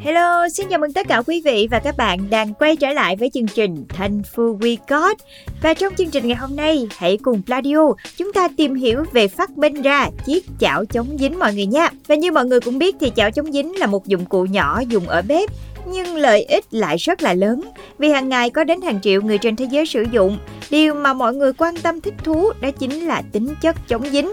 Hello, xin chào mừng tất cả quý vị và các bạn đang quay trở lại với chương trình Thankful We Got. Và trong chương trình ngày hôm nay, hãy cùng Pladio chúng ta tìm hiểu về phát minh ra chiếc chảo chống dính mọi người nha. Và như mọi người cũng biết thì chảo chống dính là một dụng cụ nhỏ dùng ở bếp nhưng lợi ích lại rất là lớn vì hàng ngày có đến hàng triệu người trên thế giới sử dụng. Điều mà mọi người quan tâm thích thú đó chính là tính chất chống dính.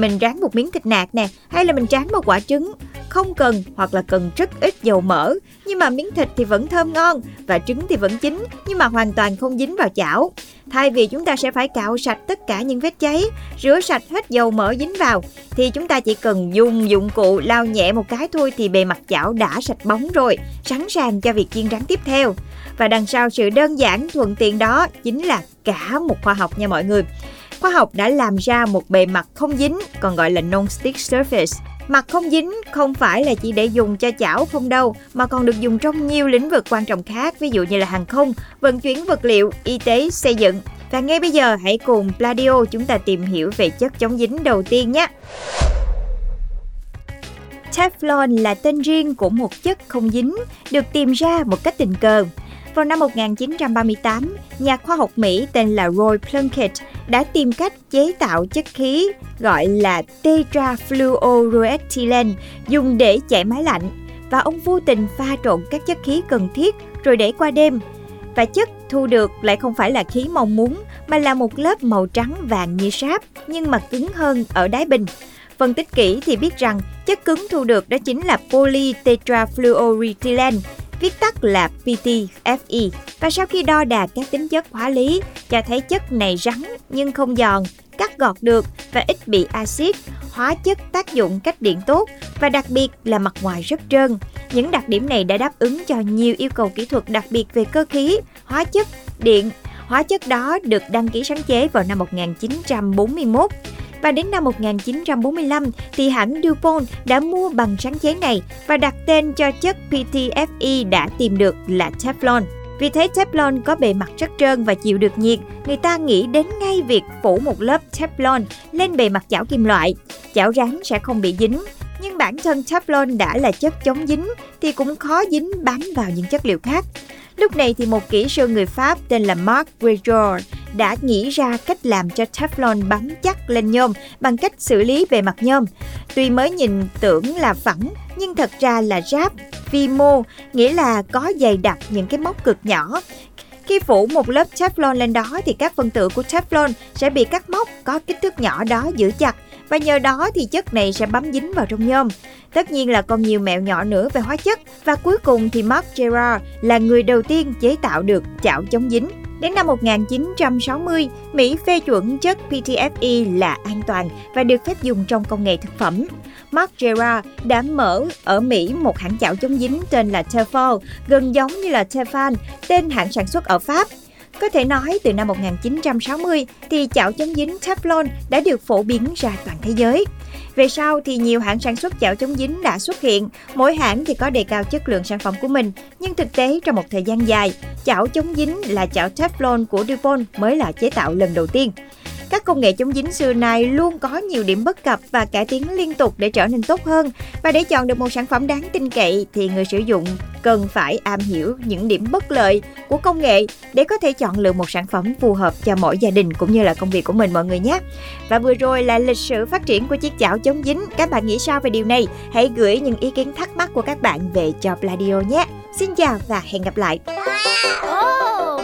mình rán một miếng thịt nạc nè, hay là mình tráng một quả trứng, không cần hoặc là cần rất ít dầu mỡ, nhưng mà miếng thịt thì vẫn thơm ngon và trứng thì vẫn chín nhưng mà hoàn toàn không dính vào chảo. Thay vì chúng ta sẽ phải cạo sạch tất cả những vết cháy, rửa sạch hết dầu mỡ dính vào thì chúng ta chỉ cần dùng dụng cụ lau nhẹ một cái thôi thì bề mặt chảo đã sạch bóng rồi, sẵn sàng cho việc chiên rán tiếp theo. Và đằng sau sự đơn giản thuận tiện đó chính là cả một khoa học nha mọi người. Khoa học đã làm ra một bề mặt không dính, còn gọi là non-stick surface. Mặt không dính không phải là chỉ để dùng cho chảo không đâu, mà còn được dùng trong nhiều lĩnh vực quan trọng khác, ví dụ như là hàng không, vận chuyển vật liệu, y tế, xây dựng. Và ngay bây giờ hãy cùng Pladio chúng ta tìm hiểu về chất chống dính đầu tiên nhé. Teflon là tên riêng của một chất không dính, được tìm ra một cách tình cờ. Vào năm 1938, nhà khoa học Mỹ tên là Roy Plunkett đã tìm cách chế tạo chất khí gọi là tetrafluoroethylene, dùng để chạy máy lạnh và ông vô tình pha trộn các chất khí cần thiết rồi để qua đêm. Và chất thu được lại không phải là khí mong muốn, mà là một lớp màu trắng vàng như sáp, nhưng mà cứng hơn ở đáy bình. Phân tích kỹ thì biết rằng chất cứng thu được đó chính là polytetrafluoroethylene viết tắt là PTFE. Và sau khi đo đạt các tính chất hóa lý, cho thấy chất này rắn nhưng không giòn, cắt gọt được và ít bị axit, hóa chất tác dụng cách điện tốt và đặc biệt là mặt ngoài rất trơn. Những đặc điểm này đã đáp ứng cho nhiều yêu cầu kỹ thuật đặc biệt về cơ khí, hóa chất, điện. Hóa chất đó được đăng ký sáng chế vào năm 1941 và đến năm 1945 thì hãng DuPont đã mua bằng sáng chế này và đặt tên cho chất PTFE đã tìm được là Teflon. Vì thế Teflon có bề mặt rất trơn và chịu được nhiệt, người ta nghĩ đến ngay việc phủ một lớp Teflon lên bề mặt chảo kim loại. Chảo rán sẽ không bị dính, nhưng bản thân Teflon đã là chất chống dính thì cũng khó dính bám vào những chất liệu khác. Lúc này thì một kỹ sư người Pháp tên là Marc Gregor đã nghĩ ra cách làm cho Teflon bám chắc lên nhôm bằng cách xử lý bề mặt nhôm. Tuy mới nhìn tưởng là phẳng, nhưng thật ra là ráp, vi mô, nghĩa là có dày đặc những cái móc cực nhỏ. Khi phủ một lớp Teflon lên đó thì các phân tử của Teflon sẽ bị các móc có kích thước nhỏ đó giữ chặt và nhờ đó thì chất này sẽ bám dính vào trong nhôm. Tất nhiên là còn nhiều mẹo nhỏ nữa về hóa chất và cuối cùng thì Mark Gerard là người đầu tiên chế tạo được chảo chống dính. Đến năm 1960, Mỹ phê chuẩn chất PTFE là an toàn và được phép dùng trong công nghệ thực phẩm. Mark Gerard đã mở ở Mỹ một hãng chảo chống dính tên là Tefal, gần giống như là Tefal, tên hãng sản xuất ở Pháp. Có thể nói từ năm 1960 thì chảo chống dính Teflon đã được phổ biến ra toàn thế giới. Về sau thì nhiều hãng sản xuất chảo chống dính đã xuất hiện, mỗi hãng thì có đề cao chất lượng sản phẩm của mình, nhưng thực tế trong một thời gian dài, chảo chống dính là chảo Teflon của DuPont mới là chế tạo lần đầu tiên. Các công nghệ chống dính xưa nay luôn có nhiều điểm bất cập và cải tiến liên tục để trở nên tốt hơn. Và để chọn được một sản phẩm đáng tin cậy thì người sử dụng cần phải am hiểu những điểm bất lợi của công nghệ để có thể chọn lựa một sản phẩm phù hợp cho mỗi gia đình cũng như là công việc của mình mọi người nhé. Và vừa rồi là lịch sử phát triển của chiếc chảo chống dính. Các bạn nghĩ sao về điều này? Hãy gửi những ý kiến thắc mắc của các bạn về cho Pladio nhé. Xin chào và hẹn gặp lại. Oh,